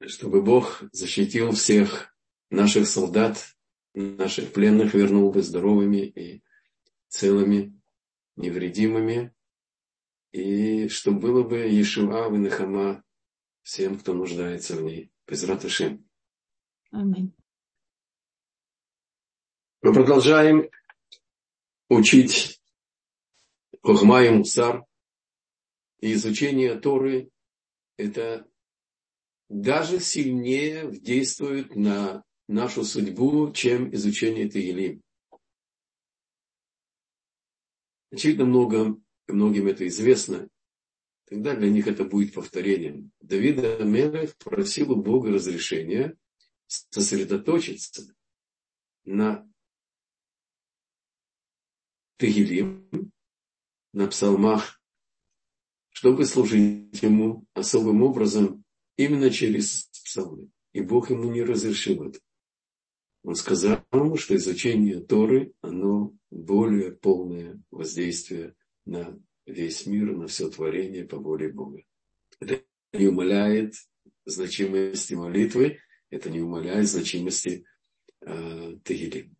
чтобы Бог защитил всех наших солдат, наших пленных, вернул бы здоровыми и целыми, невредимыми, и чтобы было бы Ешива и Нахама всем, кто нуждается в ней. Безрат Ашем. Аминь. Мы продолжаем учить Хохма и Мусар. И изучение Торы – это даже сильнее действует на нашу судьбу, чем изучение Таилим. Очевидно, много, многим это известно. Тогда для них это будет повторением. Давид Амелев просил у Бога разрешения сосредоточиться на Тегилим, на псалмах, чтобы служить ему особым образом именно через псалмы. И Бог ему не разрешил это. Он сказал ему, что изучение Торы, оно более полное воздействие на весь мир, на все творение по воле Бога. Это не умаляет значимости молитвы, это не умаляет значимости э, Тегилим.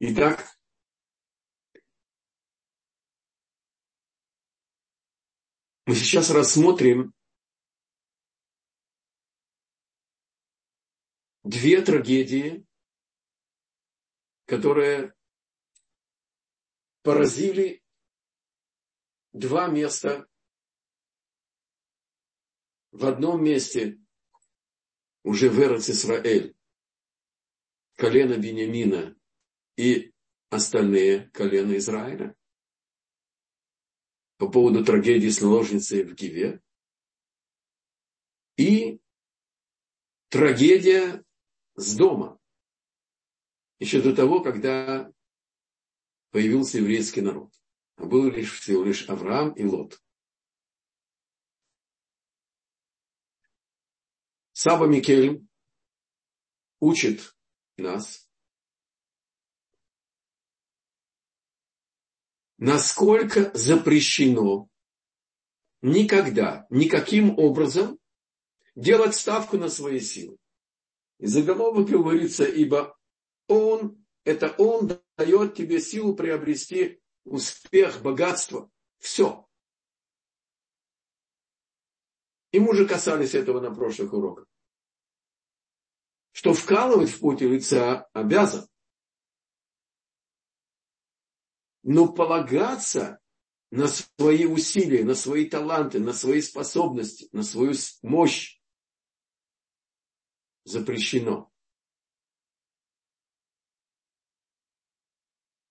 Итак, мы сейчас рассмотрим две трагедии, которые поразили два места. В одном месте уже в Исраэль, колено Бениамина и остальные колена Израиля по поводу трагедии с наложницей в Гиве и трагедия с дома еще до того, когда появился еврейский народ. А был лишь всего лишь Авраам и Лот. Саба Микель учит нас, насколько запрещено никогда, никаким образом делать ставку на свои силы. И заголовок говорится, ибо он, это он дает тебе силу приобрести успех, богатство. Все. И мы уже касались этого на прошлых уроках. Что вкалывать в пути лица обязан. Но полагаться на свои усилия, на свои таланты, на свои способности, на свою мощь запрещено.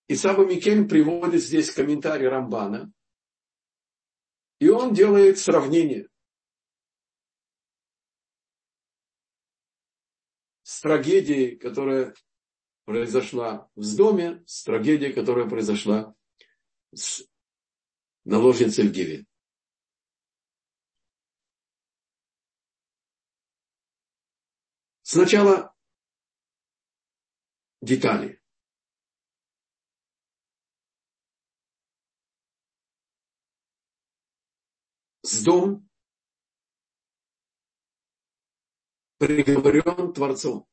И Саба Микель приводит здесь комментарий Рамбана, и он делает сравнение с трагедией, которая произошла в доме с трагедией, которая произошла с наложницей в Гиве. Сначала детали. С дом приговорен Творцом.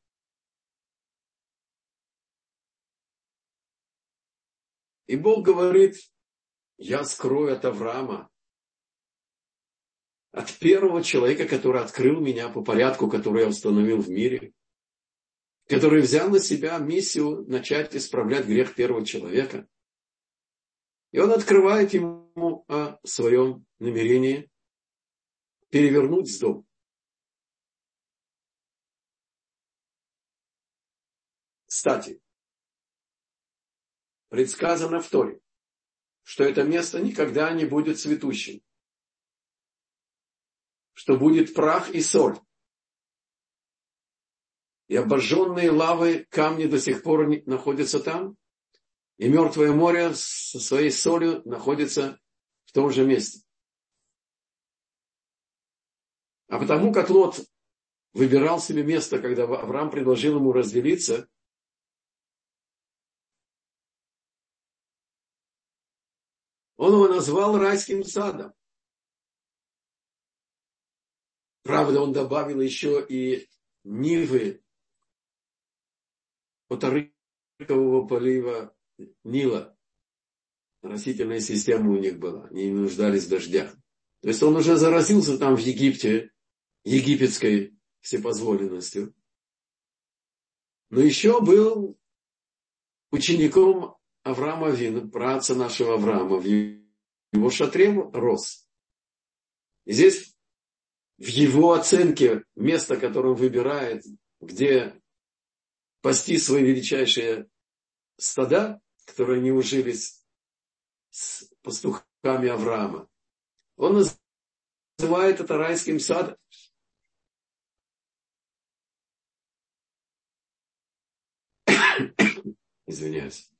И Бог говорит, я скрою от Авраама, от первого человека, который открыл меня по порядку, который я установил в мире, который взял на себя миссию начать исправлять грех первого человека. И он открывает ему о своем намерении перевернуть дом. Кстати, предсказано в Торе, что это место никогда не будет цветущим, что будет прах и соль. И обожженные лавы камни до сих пор находятся там, и мертвое море со своей солью находится в том же месте. А потому как Лот выбирал себе место, когда Авраам предложил ему разделиться – Он его назвал райским садом. Правда, он добавил еще и нивы от Арыкового полива Нила. Растительная система у них была. Они не нуждались в дождях. То есть он уже заразился там в Египте египетской всепозволенностью. Но еще был учеником Авраама Вина, праца нашего Авраама, в его шатре рос. И здесь в его оценке место, которое он выбирает, где пасти свои величайшие стада, которые не ужились с пастухами Авраама, он называет это райским садом. Извиняюсь.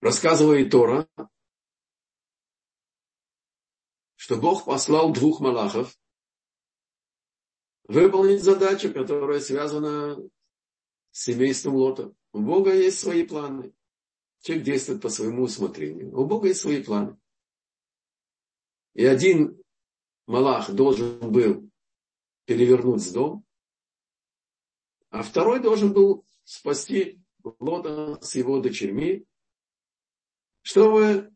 Рассказывает Тора, что Бог послал двух малахов выполнить задачу, которая связана с семейством Лота. У Бога есть свои планы. Человек действует по своему усмотрению. У Бога есть свои планы. И один малах должен был перевернуть дом, а второй должен был спасти Лота с его дочерьми, чтобы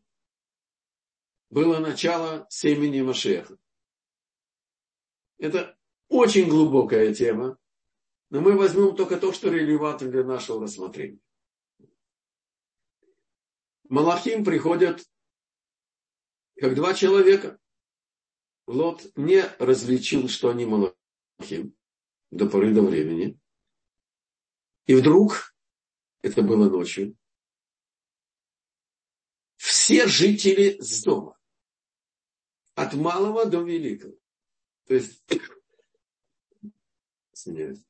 было начало семени Машеха. Это очень глубокая тема, но мы возьмем только то, что релевантно для нашего рассмотрения. Малахим приходят как два человека. Лот не различил, что они Малахим до поры до времени. И вдруг, это было ночью, все жители с дома, от малого до великого, то есть, извиняюсь,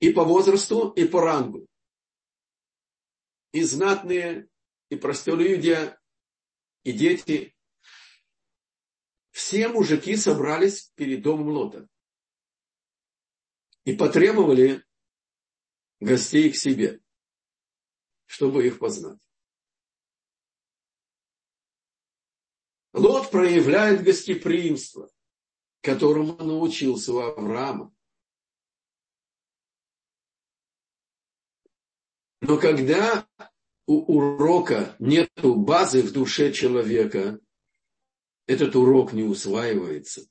и по возрасту, и по рангу. И знатные, и простолюдия, и дети. Все мужики собрались перед домом Лота и потребовали гостей к себе, чтобы их познать. Лот проявляет гостеприимство, которому научился у Авраама. Но когда у урока нет базы в душе человека, этот урок не усваивается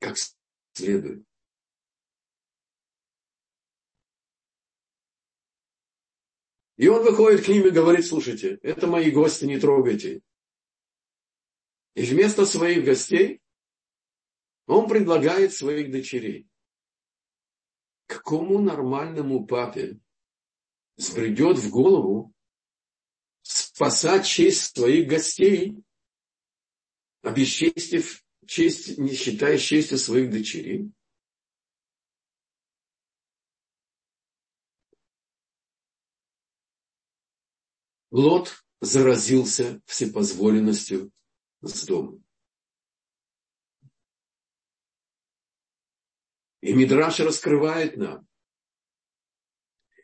как следует. И он выходит к ним и говорит, слушайте, это мои гости, не трогайте. И вместо своих гостей он предлагает своих дочерей. Какому нормальному папе взбредет в голову спасать честь своих гостей, обесчестив честь, не считая честью своих дочерей? Лот заразился всепозволенностью с домом. И Мидраш раскрывает нам,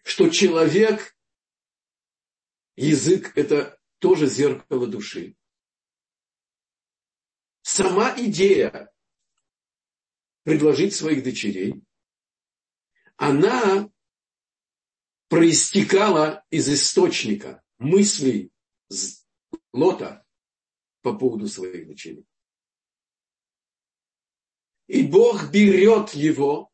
что человек, язык – это тоже зеркало души. Сама идея предложить своих дочерей, она проистекала из источника мыслей Лота по поводу своих дочерей. И Бог берет его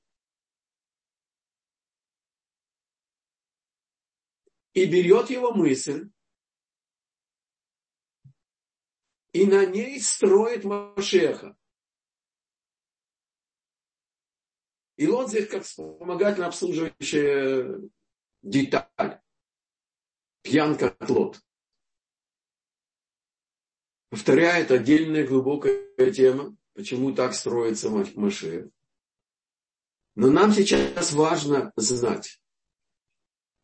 и берет его мысль, и на ней строит Машеха. И Лот здесь как вспомогательно обслуживающая деталь. Пьянка от Лот. Повторяет отдельная глубокая тема, почему так строится Машех. Но нам сейчас важно знать,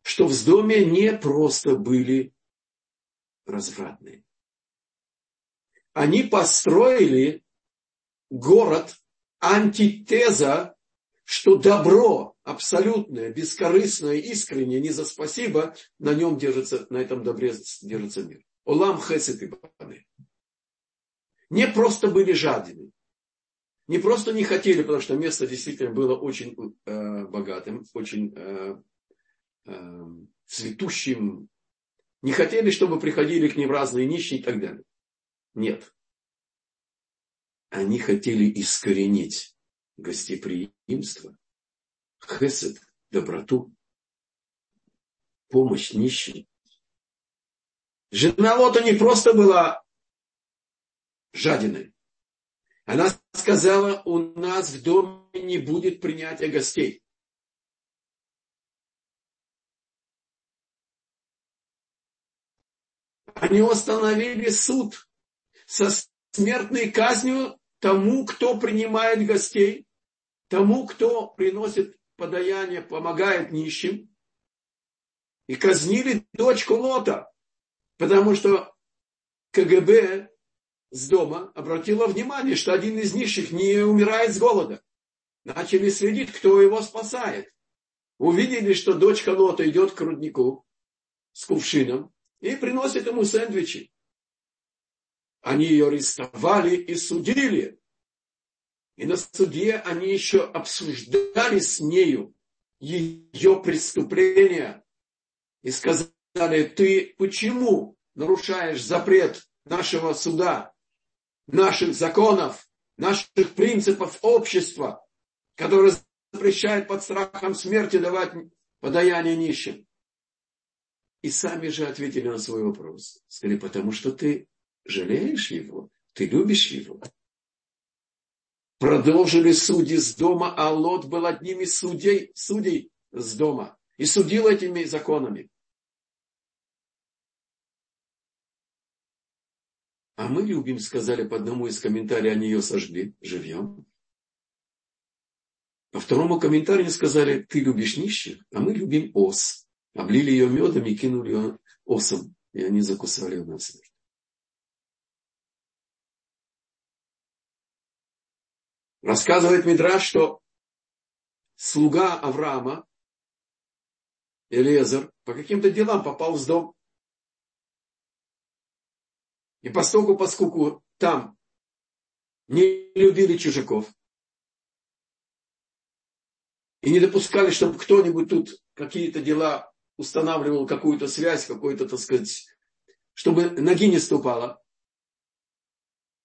что в доме не просто были развратные. Они построили город антитеза, что добро абсолютное, бескорыстное, искреннее, не за спасибо, на нем держится, на этом добре держится мир. Олам хесет и баны. Не просто были жадины, не просто не хотели, потому что место действительно было очень э, богатым, очень э, э, цветущим. Не хотели, чтобы приходили к ним разные нищие и так далее. Нет. Они хотели искоренить гостеприимство, хесед, доброту, помощь нищим. Жена Лота не просто была жадиной. Она сказала, у нас в доме не будет принятия гостей. Они установили суд со смертной казнью тому, кто принимает гостей, тому, кто приносит подаяние, помогает нищим. И казнили дочку Лота, потому что КГБ с дома обратила внимание, что один из нищих не умирает с голода. Начали следить, кто его спасает. Увидели, что дочка Лота идет к руднику с кувшином и приносит ему сэндвичи. Они ее арестовали и судили. И на суде они еще обсуждали с нею ее преступления и сказали, ты почему нарушаешь запрет нашего суда, наших законов, наших принципов общества, которые запрещают под страхом смерти давать подаяние нищим. И сами же ответили на свой вопрос. Сказали, потому что ты жалеешь его, ты любишь его. Продолжили судьи с дома, а Лот был одним из судей, судей с дома и судил этими законами. А мы любим, сказали по одному из комментариев, они ее сожгли живьем. По второму комментарию сказали, ты любишь нищих, а мы любим ос. Облили ее медом и кинули ее осом. И они закусали ее насмерть. Рассказывает Мидраш, что слуга Авраама, Элезер, по каким-то делам попал в дом. И поскольку, поскольку там не любили чужаков, и не допускали, чтобы кто-нибудь тут какие-то дела устанавливал, какую-то связь, какой-то, так сказать, чтобы ноги не ступала.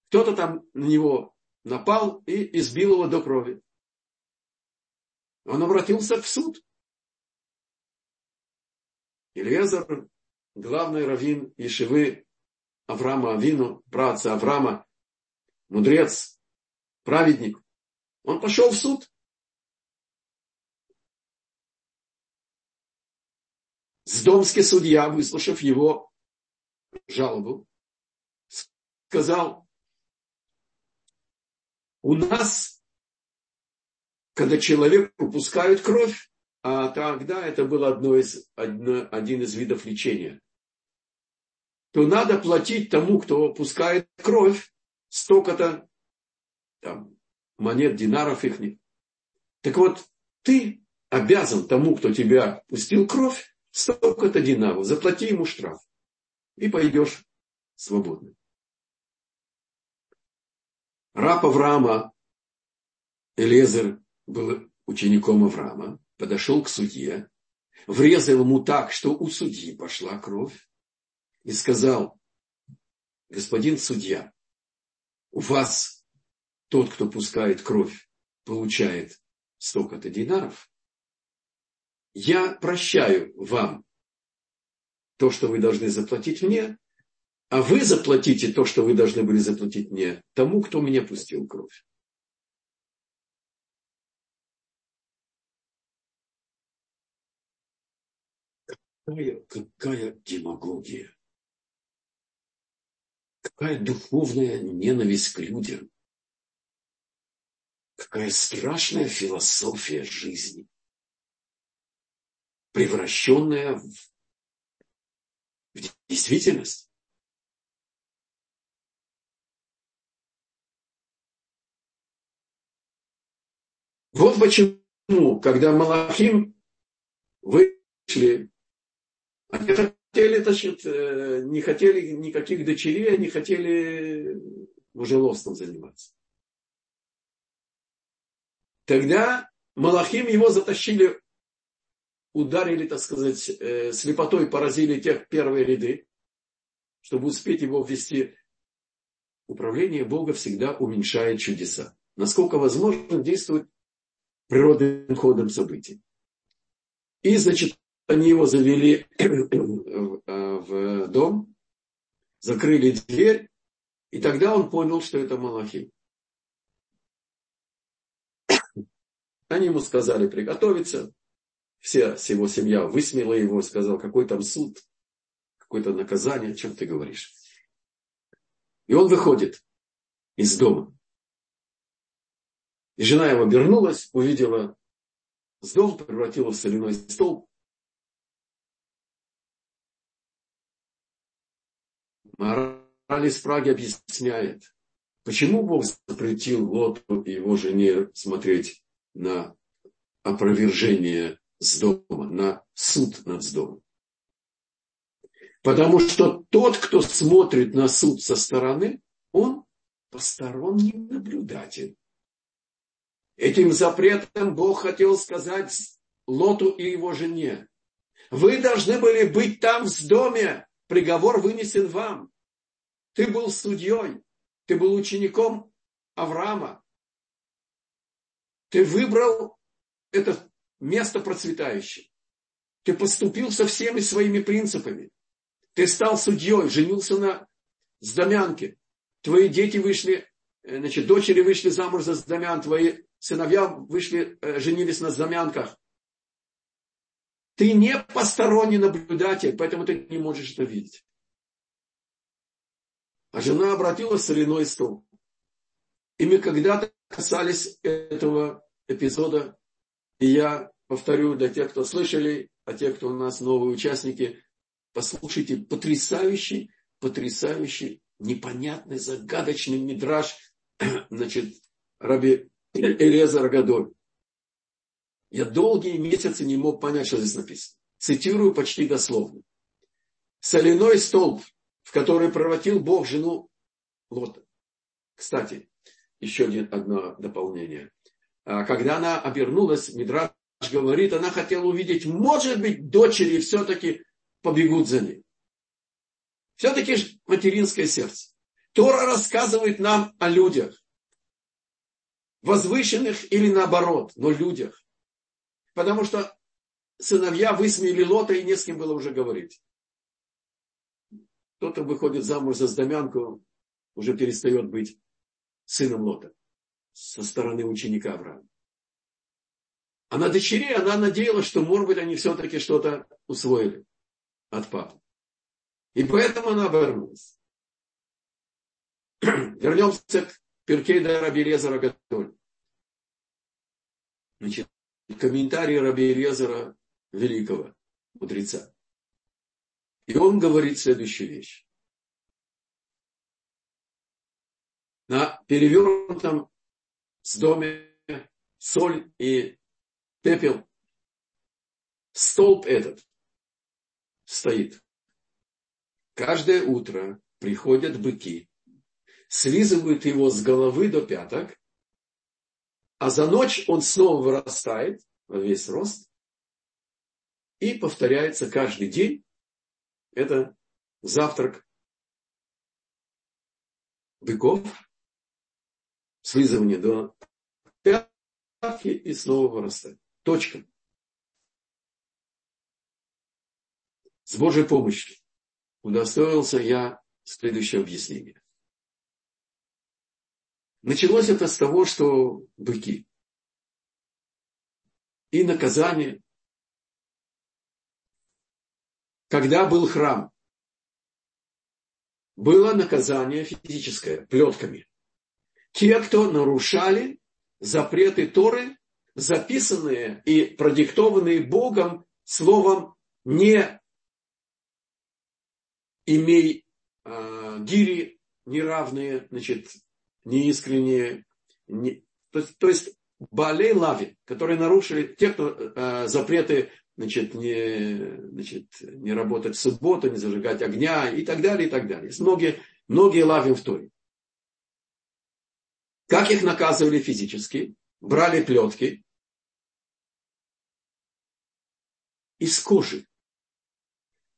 Кто-то там на него напал и избил его до крови. Он обратился в суд. Илиезер, главный раввин Ешивы Авраама Авину, праотца Авраама, мудрец, праведник, он пошел в суд. Сдомский судья, выслушав его жалобу, сказал, у нас, когда человек упускают кровь, а тогда это был одно из, одно, один из видов лечения, то надо платить тому, кто пускает кровь, столько-то там, монет, динаров их. Так вот, ты обязан тому, кто тебя пустил кровь, столько-то динаров, заплати ему штраф. И пойдешь свободным. Раб Авраама, Элезер был учеником Авраама, подошел к судье, врезал ему так, что у судьи пошла кровь, и сказал, господин судья, у вас тот, кто пускает кровь, получает столько-то динаров. Я прощаю вам то, что вы должны заплатить мне, а вы заплатите то, что вы должны были заплатить мне, тому, кто меня пустил кровь. Какая, какая демагогия. Какая духовная ненависть к людям. Какая страшная философия жизни, превращенная в, в действительность. Вот почему когда Малахим вышли, они хотели, значит, э, не хотели никаких дочерей, они хотели мужеловством заниматься. Тогда Малахим его затащили, ударили, так сказать, э, слепотой, поразили тех первые ряды, чтобы успеть его ввести. Управление Бога всегда уменьшает чудеса. Насколько возможно, действует природным ходом событий. И, значит, они его завели в дом, закрыли дверь, и тогда он понял, что это Малахим. Они ему сказали приготовиться. Вся его семья высмеяла его, сказал, какой там суд, какое-то наказание, о чем ты говоришь. И он выходит из дома. И жена его обернулась, увидела с дом, превратила в соляной столб. Мораль из Праги объясняет, почему Бог запретил Лоту и его жене смотреть на опровержение с на суд над домом. Потому что тот, кто смотрит на суд со стороны, он посторонний наблюдатель. Этим запретом Бог хотел сказать Лоту и его жене. Вы должны были быть там в доме, приговор вынесен вам. Ты был судьей, ты был учеником Авраама, ты выбрал это место процветающее. Ты поступил со всеми своими принципами. Ты стал судьей, женился на Сдамянке. Твои дети вышли, э, значит, дочери вышли замуж за Сдамян, твои сыновья вышли, э, женились на Сдамянках. Ты не посторонний наблюдатель, поэтому ты не можешь это видеть. А жена обратилась в соляной стол. И мы когда-то касались этого эпизода. И я повторю для тех, кто слышали, а тех, кто у нас новые участники, послушайте потрясающий, потрясающий, непонятный, загадочный мидраж, значит, Раби Элезар Гадоль. Я долгие месяцы не мог понять, что здесь написано. Цитирую почти дословно. Соляной столб, в который превратил Бог жену Лота. Кстати, еще одно дополнение. А когда она обернулась, Мидраш говорит, она хотела увидеть, может быть, дочери все-таки побегут за ней. Все-таки материнское сердце. Тора рассказывает нам о людях. Возвышенных или наоборот, но людях. Потому что сыновья высмеяли Лота, и не с кем было уже говорить. Кто-то выходит замуж за Сдамянку, уже перестает быть сыном Лота со стороны ученика Авраама. А на дочерей она надеялась, что, может быть, они все-таки что-то усвоили от папы. И поэтому она обернулась. Вернемся к Перкейда Раби Резера Гадоль. Значит, комментарий Раби Резера Великого, мудреца. И он говорит следующую вещь. На перевернутом с доме соль и пепел. Столб этот стоит. Каждое утро приходят быки, слизывают его с головы до пяток, а за ночь он снова вырастает во весь рост и повторяется каждый день. Это завтрак быков слизывание до пятки и снова вырастать. Точка. С Божьей помощью удостоился я следующее объяснение. Началось это с того, что быки и наказание. Когда был храм, было наказание физическое, плетками те, кто нарушали запреты Торы, записанные и продиктованные Богом словом «не имей э, гири неравные, значит, неискренние». Не, то, то есть Балей Лави, которые нарушили те, кто э, запреты значит, не, значит, не работать в субботу, не зажигать огня и так далее, и так далее. Есть многие, многие лавим в Торе. Как их наказывали физически? Брали плетки из кожи.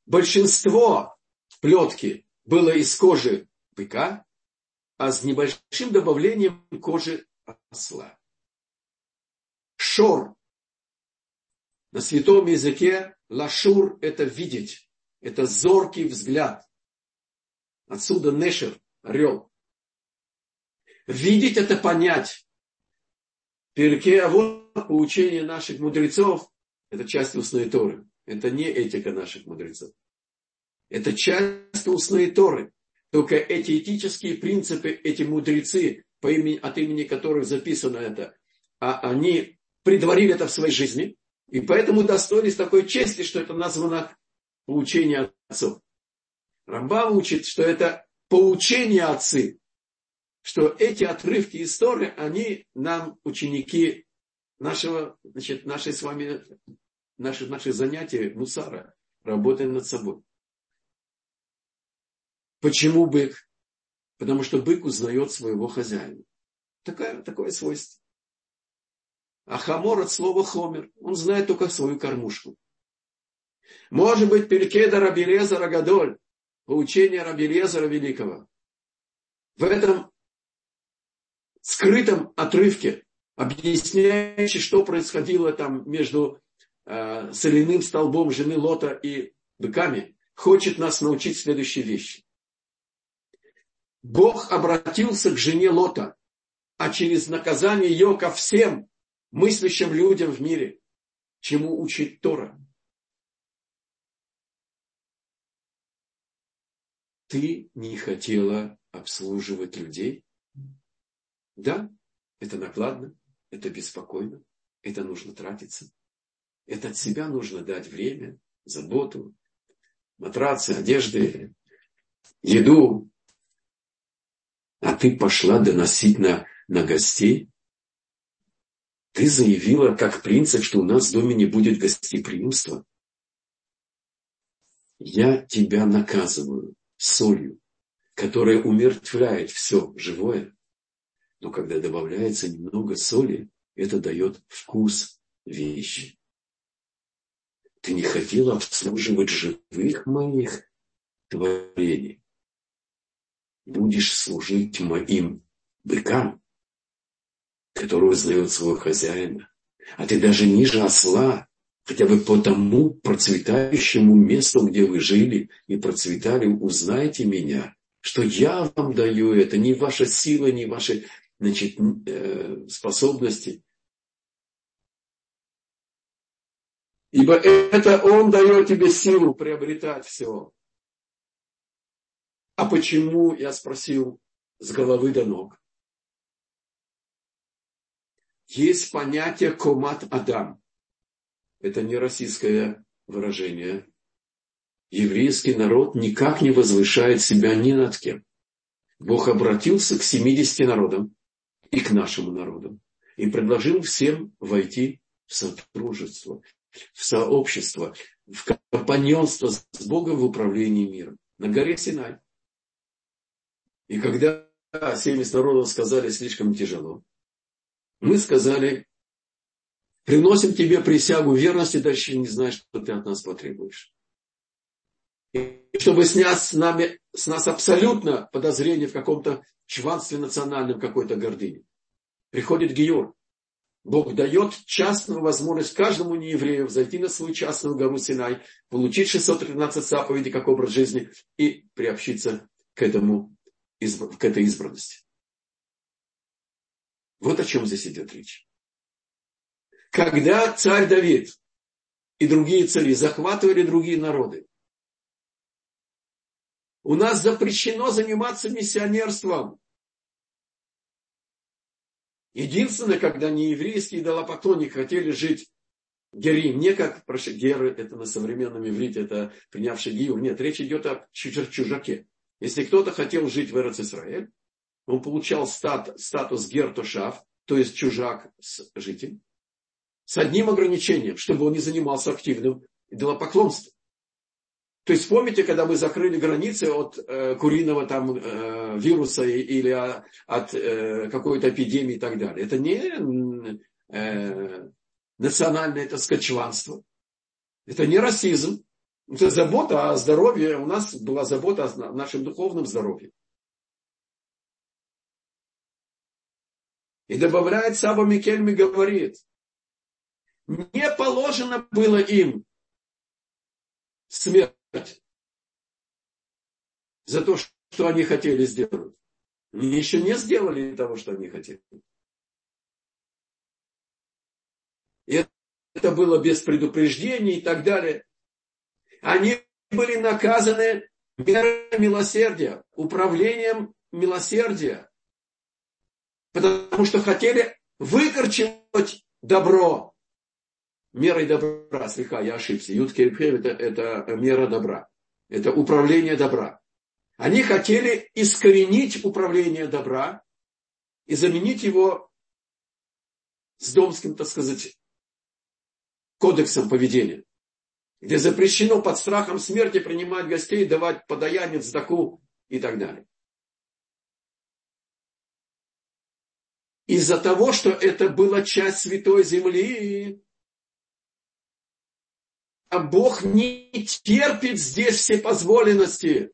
Большинство плетки было из кожи быка, а с небольшим добавлением кожи осла. Шор. На святом языке лашур – это видеть, это зоркий взгляд. Отсюда нешер, орел. Видеть – это понять. Перке, а вот поучение наших мудрецов – это часть устной Торы. Это не этика наших мудрецов. Это часть устной Торы. Только эти этические принципы, эти мудрецы, по имени, от имени которых записано это, а они предварили это в своей жизни, и поэтому достоились такой чести, что это названо поучение отцов. Рамбам учит, что это поучение отцы, что эти отрывки истории, они нам, ученики нашего, значит, нашей с вами, наши, наши занятия мусара, работаем над собой. Почему бык? Потому что бык узнает своего хозяина. Такое, такое свойство. А хамор от слова хомер. Он знает только свою кормушку. Может быть, Пелькеда Рабелезара Гадоль, поучение Рабелезара Великого. В этом скрытом отрывке, объясняющий, что происходило там между э, соляным столбом жены Лота и быками, хочет нас научить следующей вещи. Бог обратился к жене Лота, а через наказание ее ко всем мыслящим людям в мире, чему учит Тора. Ты не хотела обслуживать людей? Да, это накладно, это беспокойно, это нужно тратиться. Это от себя нужно дать время, заботу, матрацы, одежды, еду. А ты пошла доносить на, на гостей? Ты заявила как принцип, что у нас в доме не будет гостеприимства. Я тебя наказываю солью, которая умертвляет все живое. Но когда добавляется немного соли, это дает вкус вещи. Ты не хотела обслуживать живых моих творений. Будешь служить моим быкам который узнает своего хозяина. А ты даже ниже осла, хотя бы по тому процветающему месту, где вы жили и процветали, узнайте меня, что я вам даю это, не ваша сила, не ваши значит, э, способности. Ибо это Он дает тебе силу приобретать все. А почему, я спросил, с головы до ног? Есть понятие комат Адам. Это не российское выражение. Еврейский народ никак не возвышает себя ни над кем. Бог обратился к 70 народам и к нашему народу и предложил всем войти в сотрудничество, в сообщество, в компаньонство с Богом в управлении миром на горе Синай. И когда 70 народов сказали слишком тяжело, мы сказали, приносим тебе присягу верности, дальше не знаешь, что ты от нас потребуешь. И чтобы снять с, нами, с нас абсолютно подозрение в каком-то чванстве национальном какой-то гордыне. Приходит Геор. Бог дает частную возможность каждому нееврею зайти на свою частную гору Синай, получить 613 заповедей как образ жизни и приобщиться к, этому, к этой избранности. Вот о чем здесь идет речь. Когда царь Давид и другие цари захватывали другие народы, у нас запрещено заниматься миссионерством. Единственное, когда нееврейские идолопоклонники хотели жить Герим, не как, прошу, Геры, это на современном иврите, это принявший Гиюр. Нет, речь идет о чужаке. Если кто-то хотел жить в Эрец Израиль, он получал стат, статус гертушав, то есть чужак с житель, с одним ограничением, чтобы он не занимался активным идолопоклонством. То есть помните, когда мы закрыли границы от э, куриного там э, вируса или а, от э, какой-то эпидемии и так далее. Это не э, национальное, это скачванство. Это не расизм. Это забота о здоровье. У нас была забота о нашем духовном здоровье. И добавляет Саба Микельми, говорит, не положено было им смерть за то, что они хотели сделать. Они еще не сделали того, что они хотели. И это было без предупреждений и так далее. Они были наказаны мерой милосердия, управлением милосердия, потому что хотели выкорчевать добро. Мерой добра, слегка, я ошибся. Ют это, это мера добра. Это управление добра. Они хотели искоренить управление добра и заменить его с домским, так сказать, кодексом поведения, где запрещено под страхом смерти принимать гостей, давать подаяние, цдаку и так далее. Из-за того, что это была часть святой земли, а Бог не терпит здесь все позволенности.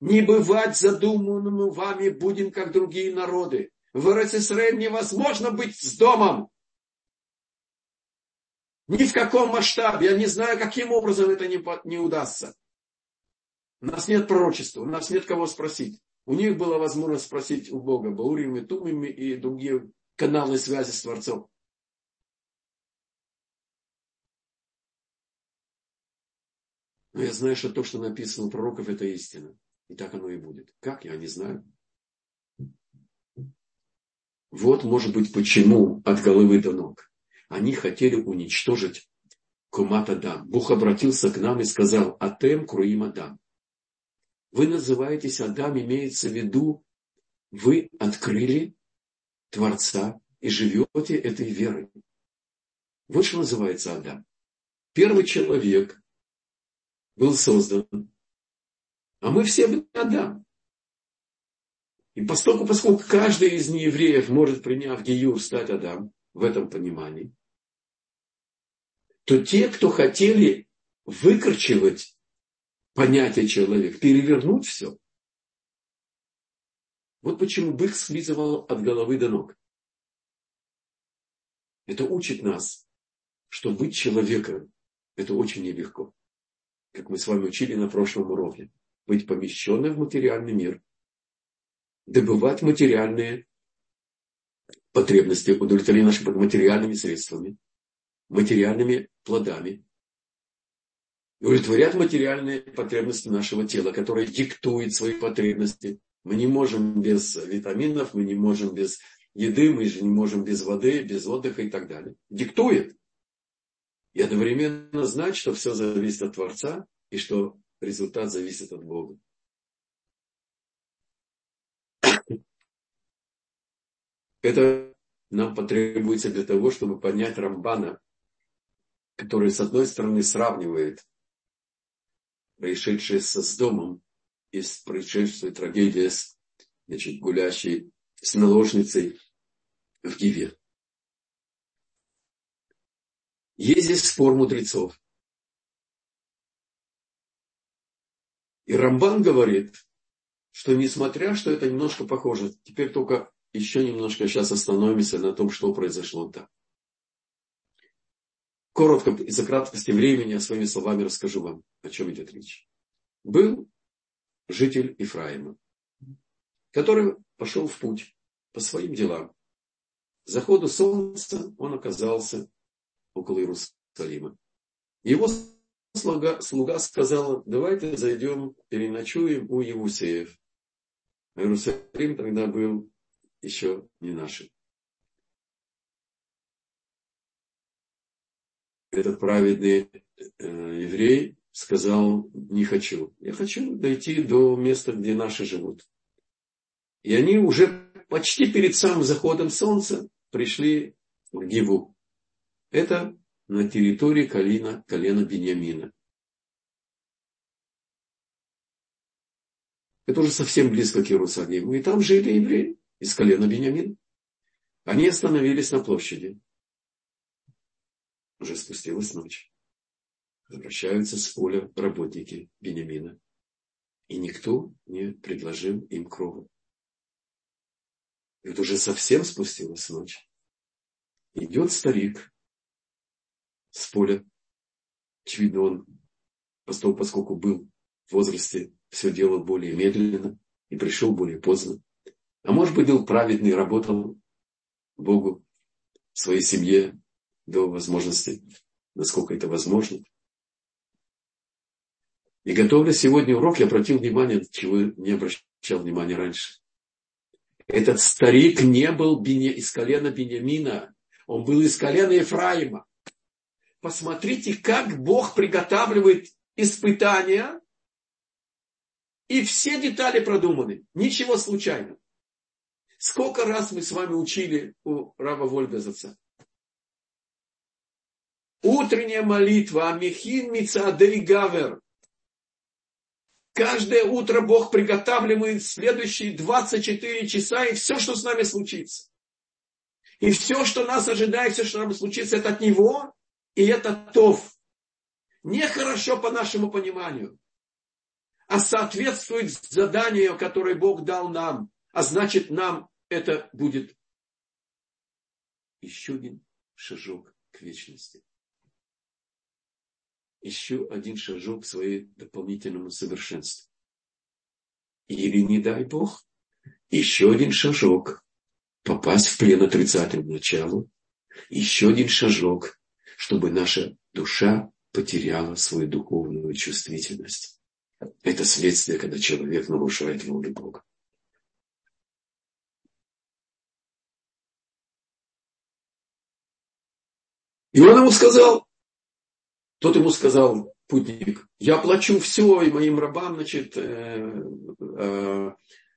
Не бывать задуманному вами будем, как другие народы. В Израиль невозможно быть с домом. Ни в каком масштабе. Я не знаю, каким образом это не, не удастся. У нас нет пророчества, у нас нет кого спросить. У них была возможность спросить у Бога Баурими, Тумими и другие каналы связи с Творцом. Но я знаю, что то, что написано у пророков, это истина. И так оно и будет. Как, я не знаю. Вот, может быть, почему от головы до ног. Они хотели уничтожить Кумат Адам. Бог обратился к нам и сказал, Атем Круим Адам. Вы называетесь Адам, имеется в виду, вы открыли Творца и живете этой верой. Вот что называется Адам. Первый человек был создан, а мы все Адам. И поскольку, поскольку каждый из неевреев может, приняв Гиюр, стать Адам, в этом понимании, то те, кто хотели выкорчевать понятие человека, перевернуть все, вот почему бык слизывал от головы до ног. Это учит нас, что быть человеком – это очень нелегко. Как мы с вами учили на прошлом уроке. Быть помещенным в материальный мир – добывать материальные потребности, удовлетворить наши материальными средствами, материальными плодами, удовлетворять материальные потребности нашего тела, которое диктует свои потребности. Мы не можем без витаминов, мы не можем без еды, мы же не можем без воды, без отдыха и так далее. Диктует. И одновременно знать, что все зависит от Творца и что результат зависит от Бога. Это нам потребуется для того, чтобы понять Рамбана, который, с одной стороны, сравнивает происшедшее с домом и с происшедшей трагедией с значит, гулящей с наложницей в Гиве. Есть здесь спор мудрецов. И Рамбан говорит, что несмотря, что это немножко похоже, теперь только еще немножко сейчас остановимся на том, что произошло там. Коротко, из-за краткости времени, я своими словами расскажу вам, о чем идет речь. Был житель Ифраима, который пошел в путь по своим делам. заходу солнца он оказался около Иерусалима. Его слуга, слуга сказал, давайте зайдем, переночуем у Евусеев. Иерусалим тогда был еще не наши. Этот праведный э, еврей сказал, не хочу. Я хочу дойти до места, где наши живут. И они уже почти перед самым заходом солнца пришли в Гиву. Это на территории колена, колена Бениамина. Это уже совсем близко к Иерусалиму. И там жили евреи из колена Бениамина. Они остановились на площади. Уже спустилась ночь. Возвращаются с поля работники Бениамина. И никто не предложил им крова. И вот уже совсем спустилась ночь. Идет старик с поля. Очевидно, он, поскольку был в возрасте, все делал более медленно и пришел более поздно. А может быть, был праведный, работал Богу, своей семье до возможности, насколько это возможно. И готовя сегодня урок, я обратил внимание, чего не обращал внимания раньше. Этот старик не был из колена Бениамина, он был из колена Ефраима. Посмотрите, как Бог приготавливает испытания, и все детали продуманы, ничего случайного. Сколько раз мы с вами учили у Рава Вольбезаца? Утренняя молитва Амихин Мицадей Гавер. Каждое утро Бог приготавливает следующие 24 часа и все, что с нами случится. И все, что нас ожидает, все, что нам случится, это от Него, и это тов. Нехорошо по нашему пониманию, а соответствует заданию, которое Бог дал нам. А значит, нам это будет еще один шажок к вечности. Еще один шажок к своему дополнительному совершенству. Или, не дай Бог, еще один шажок попасть в плен отрицательному началу. Еще один шажок, чтобы наша душа потеряла свою духовную чувствительность. Это следствие, когда человек нарушает волю Бога. И он ему сказал, тот ему сказал, путник, я плачу все и моим рабам, значит, э, э,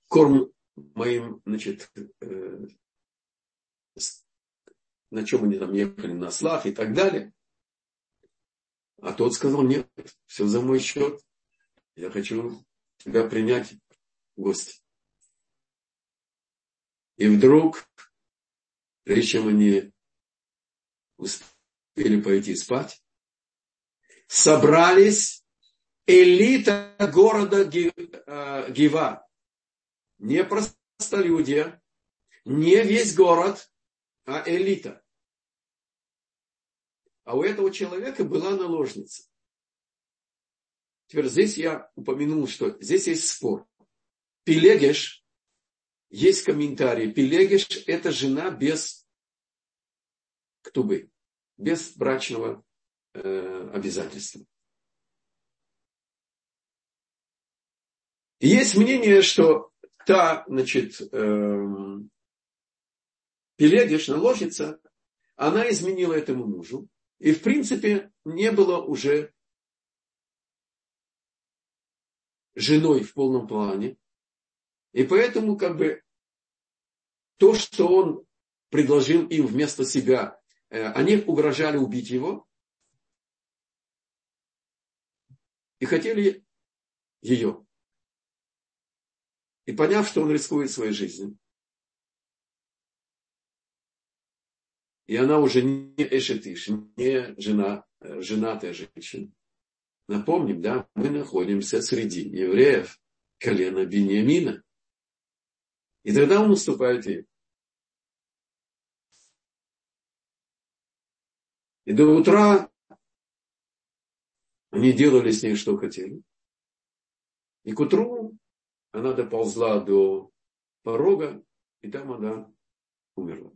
корм моим, значит, э, на чем они там ехали, на слав и так далее. А тот сказал, нет, все за мой счет. Я хочу тебя принять в гости. И вдруг, прежде чем они успели или пойти спать, собрались элита города э, Гива. Не простолюдия, не весь город, а элита. А у этого человека была наложница. Теперь здесь я упомянул, что здесь есть спор. Пелегеш, есть комментарий. Пелегеш – это жена без ктубы без брачного э, обязательства. есть мнение, что та, значит, э, Пеледиш, наложница, она изменила этому мужу. И, в принципе, не было уже женой в полном плане. И поэтому, как бы, то, что он предложил им вместо себя они угрожали убить его и хотели ее. И поняв, что он рискует своей жизнью, и она уже не эшетиш, не жена, э, женатая женщина. Напомним, да, мы находимся среди евреев колена Бениамина. И тогда он уступает ей. И до утра они делали с ней, что хотели. И к утру она доползла до порога, и там она умерла.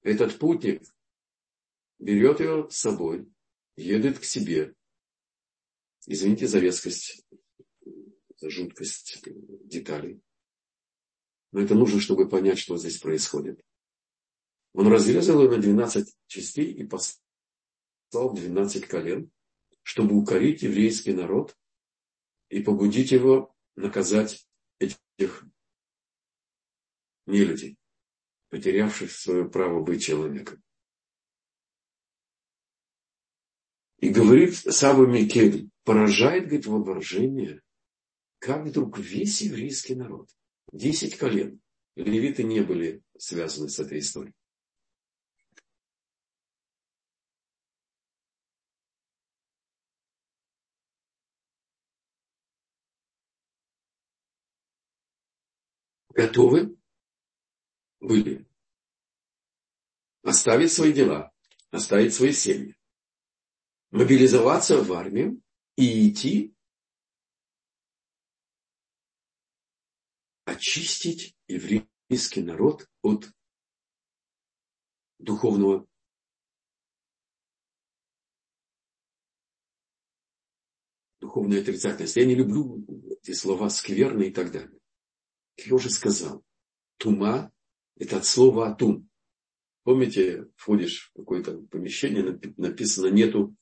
Этот путник берет ее с собой, едет к себе. Извините за резкость, за жуткость деталей. Но это нужно, чтобы понять, что здесь происходит. Он разрезал ее на 12 частей и послал 12 колен, чтобы укорить еврейский народ и побудить его наказать этих нелюдей, потерявших свое право быть человеком. И говорит Саба Микель, поражает, говорит, воображение, как вдруг весь еврейский народ, десять колен, левиты не были связаны с этой историей. Готовы были оставить свои дела, оставить свои семьи, мобилизоваться в армию и идти очистить еврейский народ от духовного духовной отрицательности. Я не люблю эти слова скверные и так далее. Я уже сказал, тума – это от слова атум. Помните, входишь в какое-то помещение, написано нету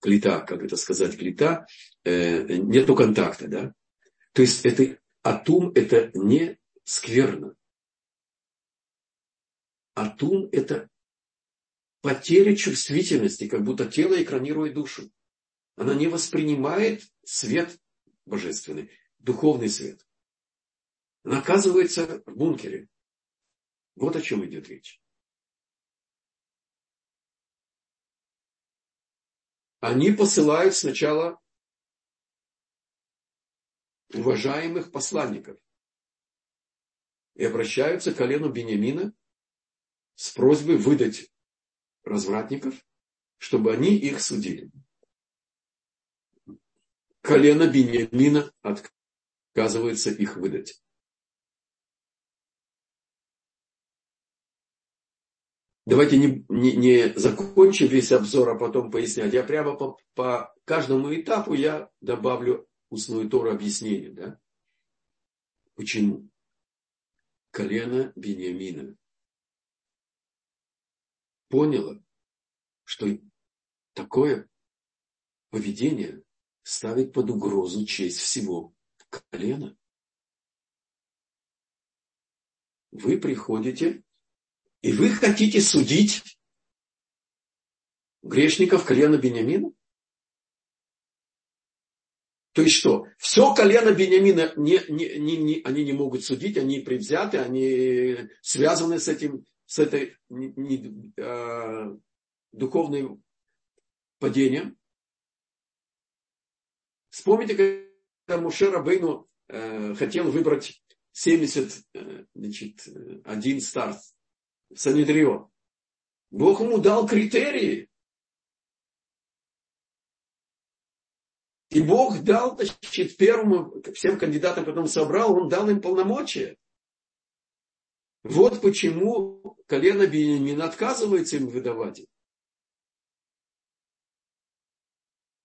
клита, как это сказать, клита, э, нету контакта, да? То есть это атум – это не скверно. Атум – это потеря чувствительности, как будто тело экранирует душу. Она не воспринимает свет божественный духовный свет. Она оказывается в бункере. Вот о чем идет речь. Они посылают сначала уважаемых посланников и обращаются к колену Бениамина с просьбой выдать развратников, чтобы они их судили. Колено Бениамина отказывается их выдать. Давайте не, не, не закончим весь обзор, а потом пояснять. Я прямо по, по каждому этапу я добавлю устную Тору объяснение. Да? Почему? Колено Бениамина поняло, что такое поведение ставит под угрозу честь всего колена. Вы приходите, и вы хотите судить грешников колена Бениамина? То есть что? Все колено Бениамина не, не, не, не, они не могут судить, они предвзяты, они связаны с этим, с этой не, не, э, духовным падением. Вспомните, Муше Рабейну э, хотел выбрать 70, э, значит, один старт Санедрион. Бог ему дал критерии. И Бог дал, значит, первому, всем кандидатам, потом собрал, он дал им полномочия. Вот почему колено Бениамина отказывается им выдавать.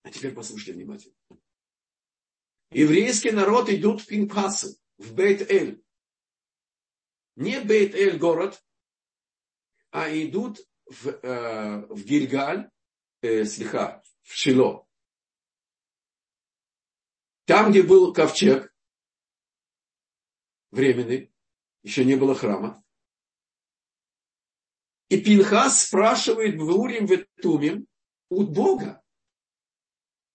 А теперь послушайте внимательно еврейский народ идут в Пинхасы, в Бейт-Эль. Не Бейт-Эль город, а идут в, э, в Гильгаль, э, слегка, в Шило. Там, где был ковчег, временный, еще не было храма. И Пинхас спрашивает в Урим Ветумим у Бога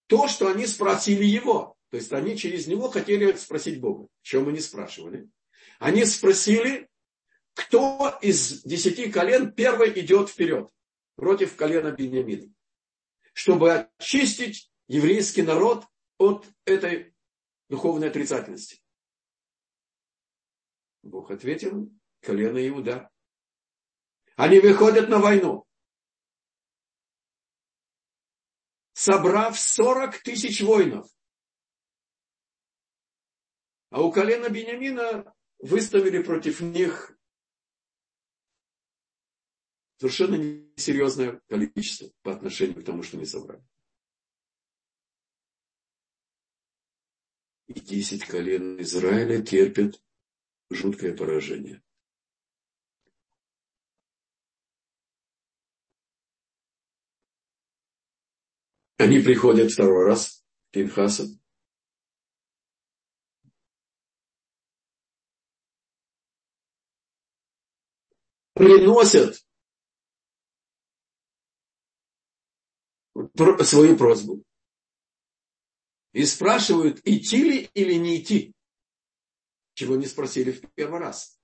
то, что они спросили его. То есть они через него хотели спросить Бога. Чем они спрашивали? Они спросили, кто из десяти колен первый идет вперед против колена Бениамина, чтобы очистить еврейский народ от этой духовной отрицательности. Бог ответил, колено Иуда. Они выходят на войну. Собрав 40 тысяч воинов, а у колена Бениамина выставили против них совершенно несерьезное количество по отношению к тому, что они собрали. И десять колен Израиля терпят жуткое поражение. Они приходят второй раз к Пинхасу приносят свою просьбу и спрашивают, идти ли или не идти, чего не спросили в первый раз.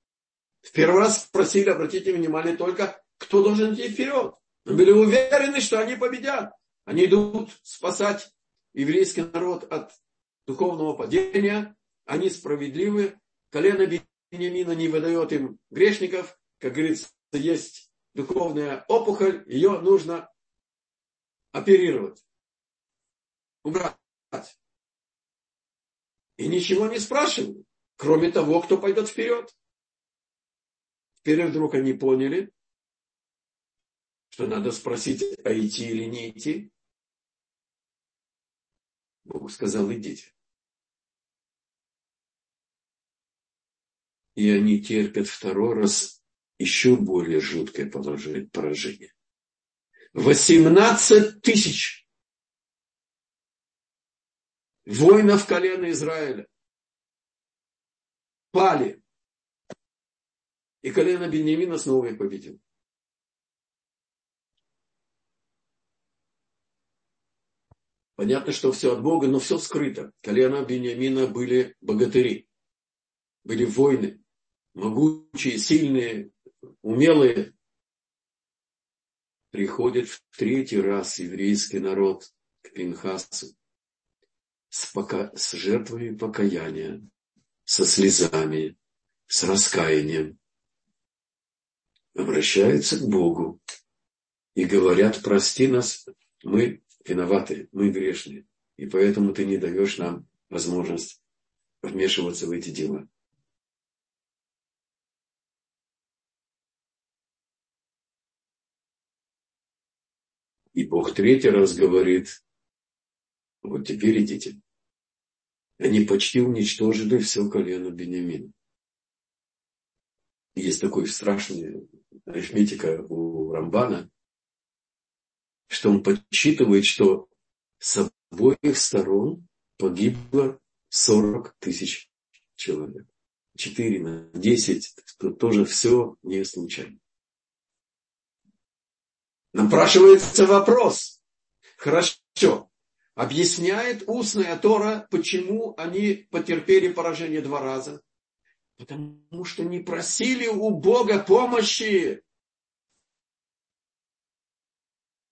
В первый раз спросили, обратите внимание, только кто должен идти вперед. Мы были уверены, что они победят. Они идут спасать еврейский народ от духовного падения. Они справедливы. Колено Бениамина не выдает им грешников. Как говорится, есть духовная опухоль, ее нужно оперировать, убрать. И ничего не спрашивают, кроме того, кто пойдет вперед. Теперь вдруг они поняли, что надо спросить, а идти или не идти. Бог сказал, идите. И они терпят второй раз еще более жуткое поражение. 18 тысяч воинов колена Израиля пали. И колено Беньямина снова их победил. Понятно, что все от Бога, но все скрыто. Колено Беньямина были богатыри, были воины, могучие, сильные, умелые. Приходит в третий раз еврейский народ к Пинхасу с, пока... с жертвами покаяния, со слезами, с раскаянием. Обращаются к Богу и говорят, прости нас, мы виноваты, мы грешные, и поэтому ты не даешь нам возможность вмешиваться в эти дела. И Бог третий раз говорит, вот теперь идите. Они почти уничтожили все колено Бениамина. Есть такой страшный арифметика у Рамбана, что он подсчитывает, что с обоих сторон погибло 40 тысяч человек. 4 на 10, то тоже все не случайно. Напрашивается вопрос. Хорошо. Объясняет устная Тора, почему они потерпели поражение два раза. Потому что не просили у Бога помощи.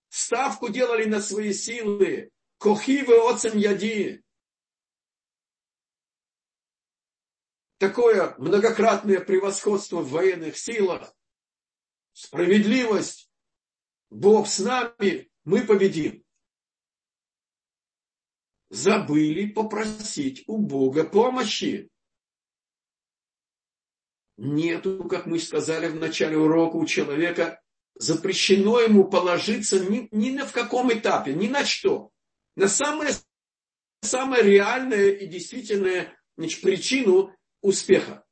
Ставку делали на свои силы. Кохивы оцем яди. Такое многократное превосходство в военных силах. Справедливость Бог с нами, мы победим. Забыли попросить у Бога помощи. Нету, как мы сказали в начале урока, у человека запрещено ему положиться ни, ни на в каком этапе, ни на что. На самое, самое реальное и действительное значит, причину успеха.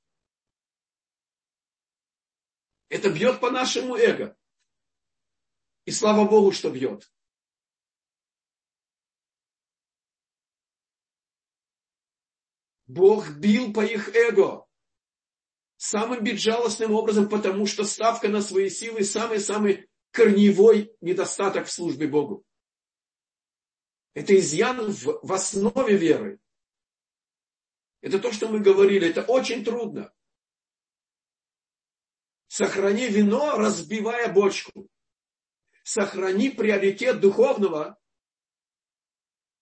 Это бьет по нашему эго. И слава Богу, что бьет. Бог бил по их эго самым безжалостным образом, потому что ставка на свои силы самый-самый корневой недостаток в службе Богу. Это изъян в, в основе веры. Это то, что мы говорили, это очень трудно. Сохрани вино, разбивая бочку сохрани приоритет духовного,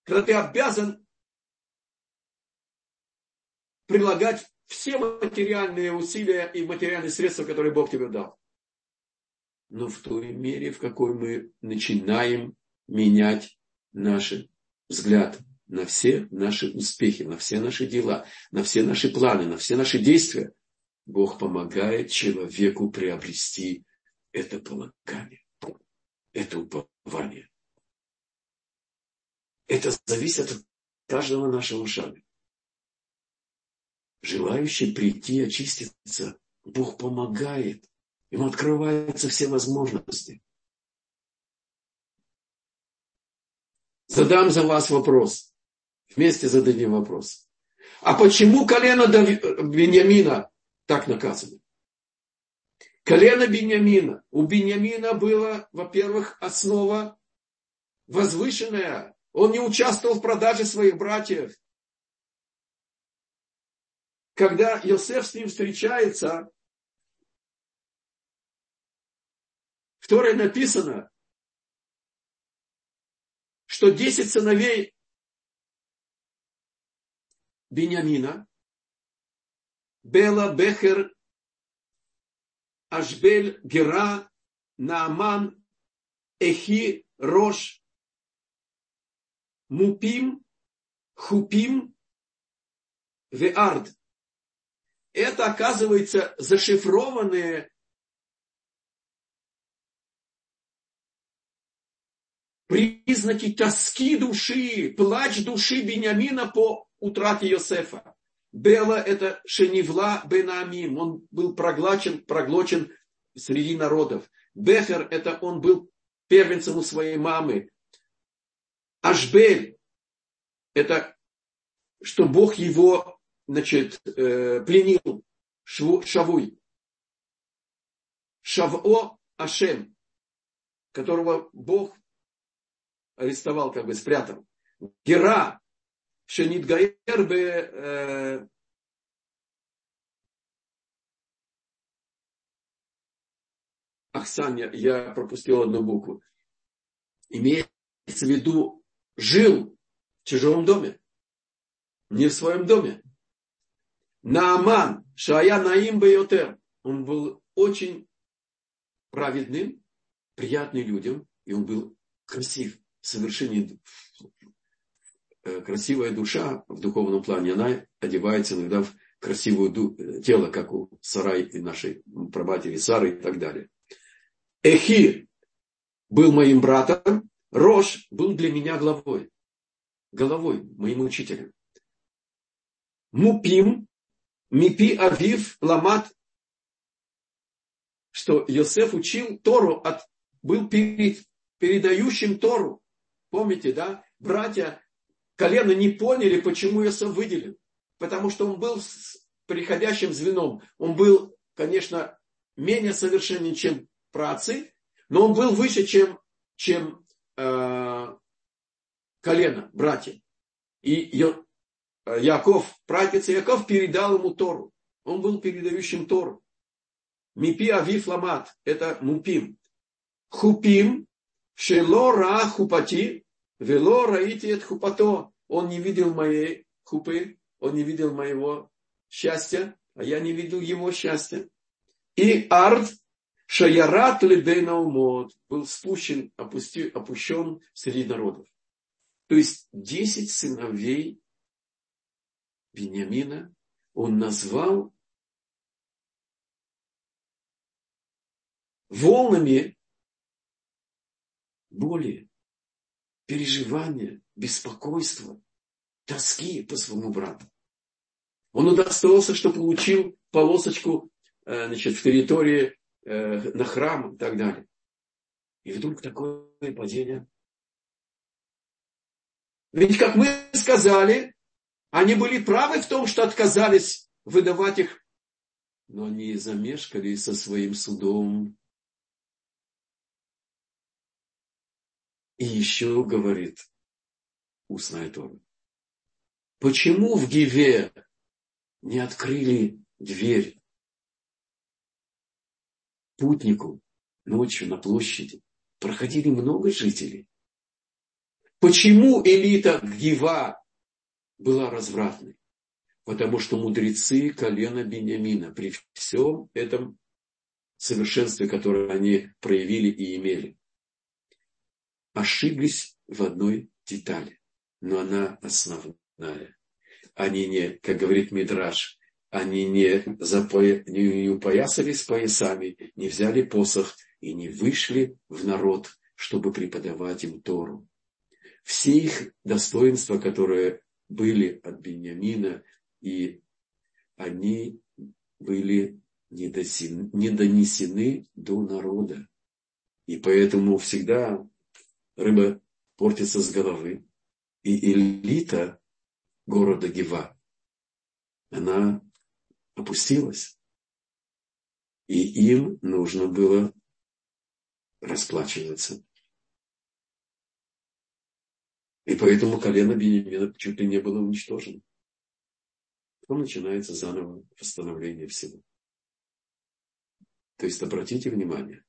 когда ты обязан прилагать все материальные усилия и материальные средства, которые Бог тебе дал. Но в той мере, в какой мы начинаем менять наш взгляд на все наши успехи, на все наши дела, на все наши планы, на все наши действия, Бог помогает человеку приобрести это полагание это упование. Это зависит от каждого нашего шага. Желающий прийти очиститься, Бог помогает. Ему открываются все возможности. Задам за вас вопрос. Вместе зададим вопрос. А почему колено Бениамина так наказано? Колено Беньямина. У Беньямина была, во-первых, основа возвышенная. Он не участвовал в продаже своих братьев. Когда Йосеф с ним встречается, в Торе написано, что десять сыновей Бениамина, Бела, Бехер, Ашбель, Гера, Нааман, Эхи, Рош, Мупим, Хупим, Веард. Это, оказывается, зашифрованные признаки тоски души, плач души Бениамина по утрате Йосефа. Бела – это Шенивла Бенамим, он был проглочен, проглочен среди народов. Бехер – это он был первенцем у своей мамы. Ашбель – это что Бог его значит, э, пленил, Шавуй. Шаво Ашем, которого Бог арестовал, как бы спрятал. Гера, Шенитгаер бы э, Ахсан, я пропустил одну букву. Имеется в виду, жил в чужом доме, не в своем доме. Нааман, Шая Наим Бейотер, он был очень праведным, приятный людям, и он был красив совершении э, красивая душа в духовном плане, она одевается иногда в красивое э, тело, как у Сарай и нашей прабатери Сары и так далее. Эхи был моим братом, Рош был для меня главой, головой, моим учителем. Мупим, Мипи Авив, Ламат, что Йосеф учил Тору, от, был перед, передающим Тору. Помните, да? Братья колено не поняли, почему Иосиф выделен. Потому что он был приходящим звеном. Он был, конечно, менее совершенен, чем праотцы, но он был выше, чем, чем э, колено, братья. И Йо, Яков, пратец Яков передал ему Тору. Он был передающим Тору. Мипи Авиф Ламат, это Мупим. Хупим, Шело ра хупати, вело раити от хупато. Он не видел моей хупы, он не видел моего счастья, а я не видел его счастья. И арт шаярат лебейна умот был спущен, опусти, опущен среди народов. То есть десять сыновей Бениамина он назвал волнами боли, переживания, беспокойства, тоски по своему брату. Он удостоился, что получил полосочку э, значит, в территории э, на храм и так далее. И вдруг такое падение. Ведь, как мы сказали, они были правы в том, что отказались выдавать их, но они замешкали со своим судом И еще говорит устная Тора. Почему в Гиве не открыли дверь путнику ночью на площади? Проходили много жителей. Почему элита Гива была развратной? Потому что мудрецы колена Бениамина при всем этом совершенстве, которое они проявили и имели, ошиблись в одной детали, но она основная. Они не, как говорит Мидраш, они не, запоя, не упоясались поясами, не взяли посох и не вышли в народ, чтобы преподавать им Тору. Все их достоинства, которые были от Бениамина, и они были не донесены до народа. И поэтому всегда рыба портится с головы. И элита города Гева, она опустилась. И им нужно было расплачиваться. И поэтому колено Бенемина чуть ли не было уничтожено. Потом начинается заново восстановление всего. То есть обратите внимание,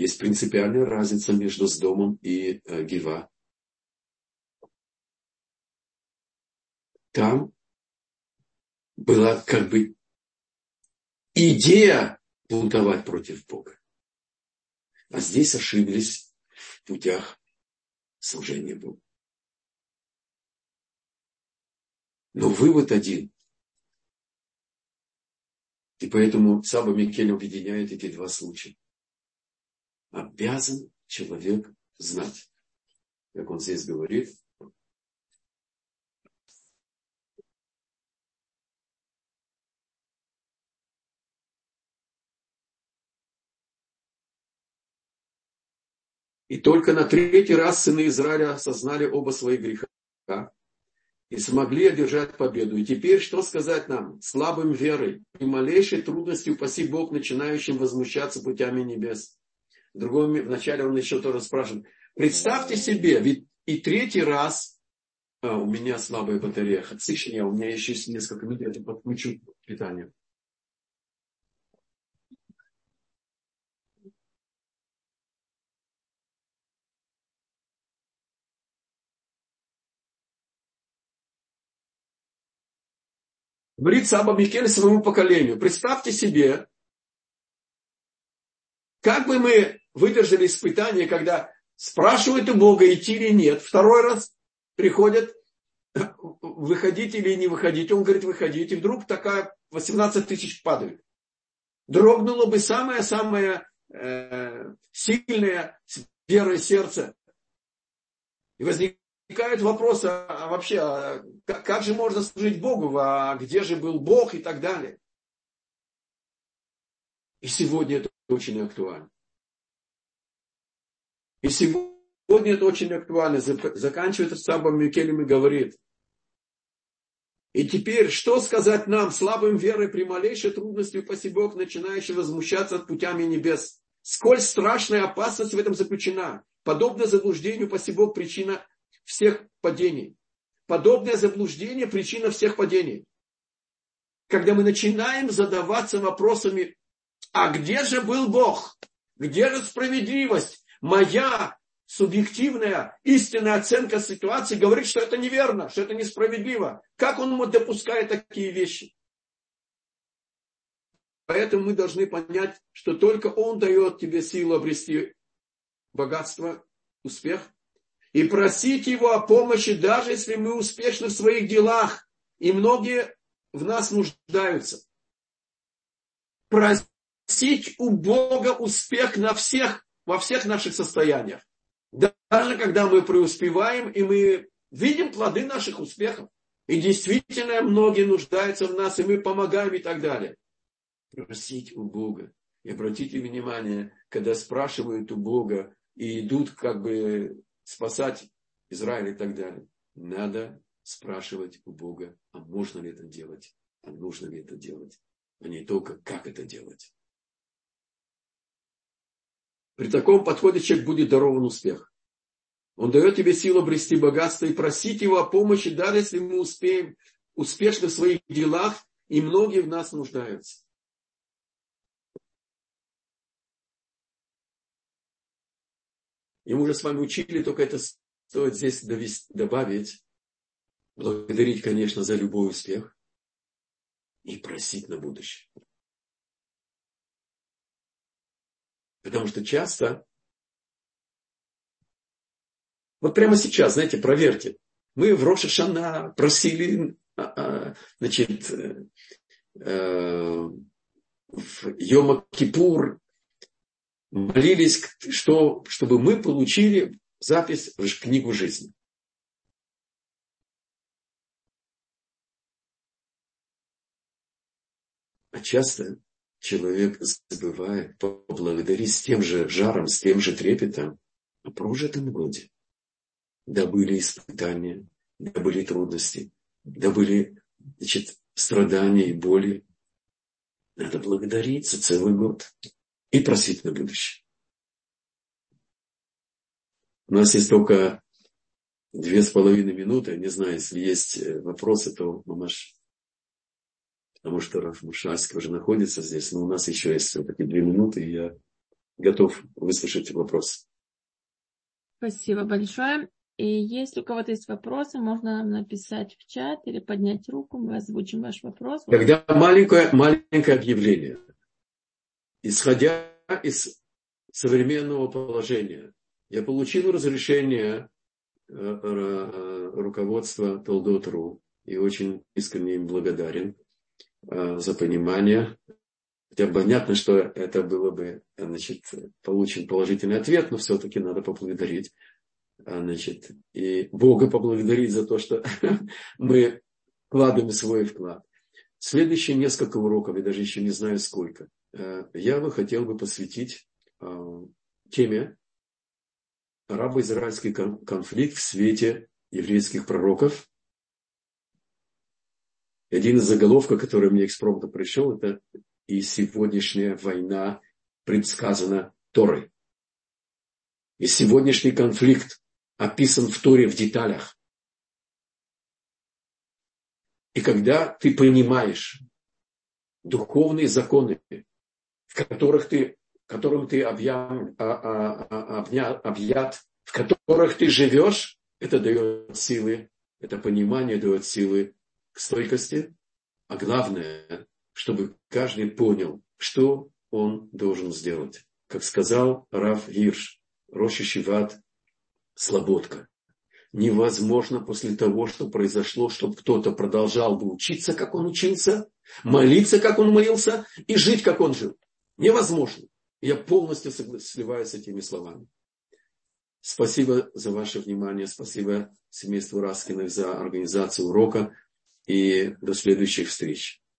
есть принципиальная разница между Сдомом и э, Гива. Там была как бы идея бунтовать против Бога. А здесь ошиблись в путях служения Богу. Но вывод один. И поэтому Саба Микель объединяет эти два случая. Обязан человек знать, как он здесь говорит, И только на третий раз сыны Израиля осознали оба своих греха и смогли одержать победу. И теперь что сказать нам? Слабым верой и малейшей трудностью, упаси Бог, начинающим возмущаться путями небес. В другом, вначале он еще тоже спрашивает. Представьте себе, ведь и третий раз, а, у меня слабая батарея, Хацишня, у меня еще есть несколько минут, я подключу питание. Говорит Саба Микель своему поколению. Представьте себе, как бы мы выдержали испытание, когда спрашивают у Бога, идти или нет. Второй раз приходят, выходить или не выходить. Он говорит, выходите. И вдруг такая 18 тысяч падают. Дрогнуло бы самое-самое э, сильное верое сердце. И возник, возникает вопрос, а, а вообще, а как, как же можно служить Богу, а где же был Бог и так далее. И сегодня это очень актуально. И сегодня это очень актуально. Заканчивает Сабом Микелем и говорит, и теперь, что сказать нам, слабым верой при малейшей трудности, упаси Бог, начинающий возмущаться от путями небес? Сколь страшная опасность в этом заключена. Подобно заблуждению, упаси Бог, причина всех падений. Подобное заблуждение – причина всех падений. Когда мы начинаем задаваться вопросами, а где же был Бог? Где же справедливость? Моя субъективная, истинная оценка ситуации говорит, что это неверно, что это несправедливо. Как он допускает такие вещи? Поэтому мы должны понять, что только он дает тебе силу обрести богатство, успех, и просить Его о помощи, даже если мы успешны в своих делах, и многие в нас нуждаются. Просить у Бога успех на всех, во всех наших состояниях. Даже когда мы преуспеваем, и мы видим плоды наших успехов. И действительно многие нуждаются в нас, и мы помогаем и так далее. Просить у Бога. И обратите внимание, когда спрашивают у Бога и идут как бы спасать Израиль и так далее. Надо спрашивать у Бога, а можно ли это делать, а нужно ли это делать, а не только как это делать. При таком подходе человек будет дарован успех. Он дает тебе силу обрести богатство и просить его о помощи, даже если мы успеем успешно в своих делах, и многие в нас нуждаются. И мы уже с вами учили, только это стоит здесь довести, добавить. Благодарить, конечно, за любой успех. И просить на будущее. Потому что часто, вот прямо сейчас, знаете, проверьте. Мы в Роша просили, а, а, значит, э, э, в Йома Кипур молились, что, чтобы мы получили запись в книгу жизни. А часто человек забывает поблагодарить с тем же жаром, с тем же трепетом о прожитом годе. Да были испытания, да были трудности, да были значит, страдания и боли. Надо благодарить за целый год и просить на будущее. У нас есть только две с половиной минуты. Не знаю, если есть э, вопросы, то мамаш, потому что Раф Мушальский уже находится здесь, но у нас еще есть все-таки две минуты, и я готов выслушать вопрос. Спасибо большое. И если у кого-то есть вопросы, можно нам написать в чат или поднять руку, мы озвучим ваш вопрос. Когда маленькое, маленькое объявление, исходя из современного положения, я получил разрешение э, э, руководства Толдот.ру и очень искренне им благодарен за понимание. Хотя понятно, что это было бы, значит, получен положительный ответ, но все-таки надо поблагодарить а, значит, и Бога поблагодарить за то, что мы вкладываем свой вклад. Следующие несколько уроков, я даже еще не знаю сколько, э, я бы хотел бы посвятить теме арабо-израильский конфликт в свете еврейских пророков. Один из заголовков, который мне экспромта пришел, это «И сегодняшняя война предсказана Торой». И сегодняшний конфликт описан в Торе в деталях. И когда ты понимаешь духовные законы, в которых ты, которым ты объят, а, а, а, объят, объят, в которых ты живешь, это дает силы, это понимание дает силы к стойкости, а главное, чтобы каждый понял, что он должен сделать. Как сказал Раф Гирш, Роши Шиват слободка. Невозможно после того, что произошло, чтобы кто-то продолжал бы учиться, как он учился, молиться, как он молился, и жить, как он жил. Невозможно. Я полностью сливаюсь с этими словами. Спасибо за ваше внимание. Спасибо семейству Раскиных за организацию урока. И до следующих встреч.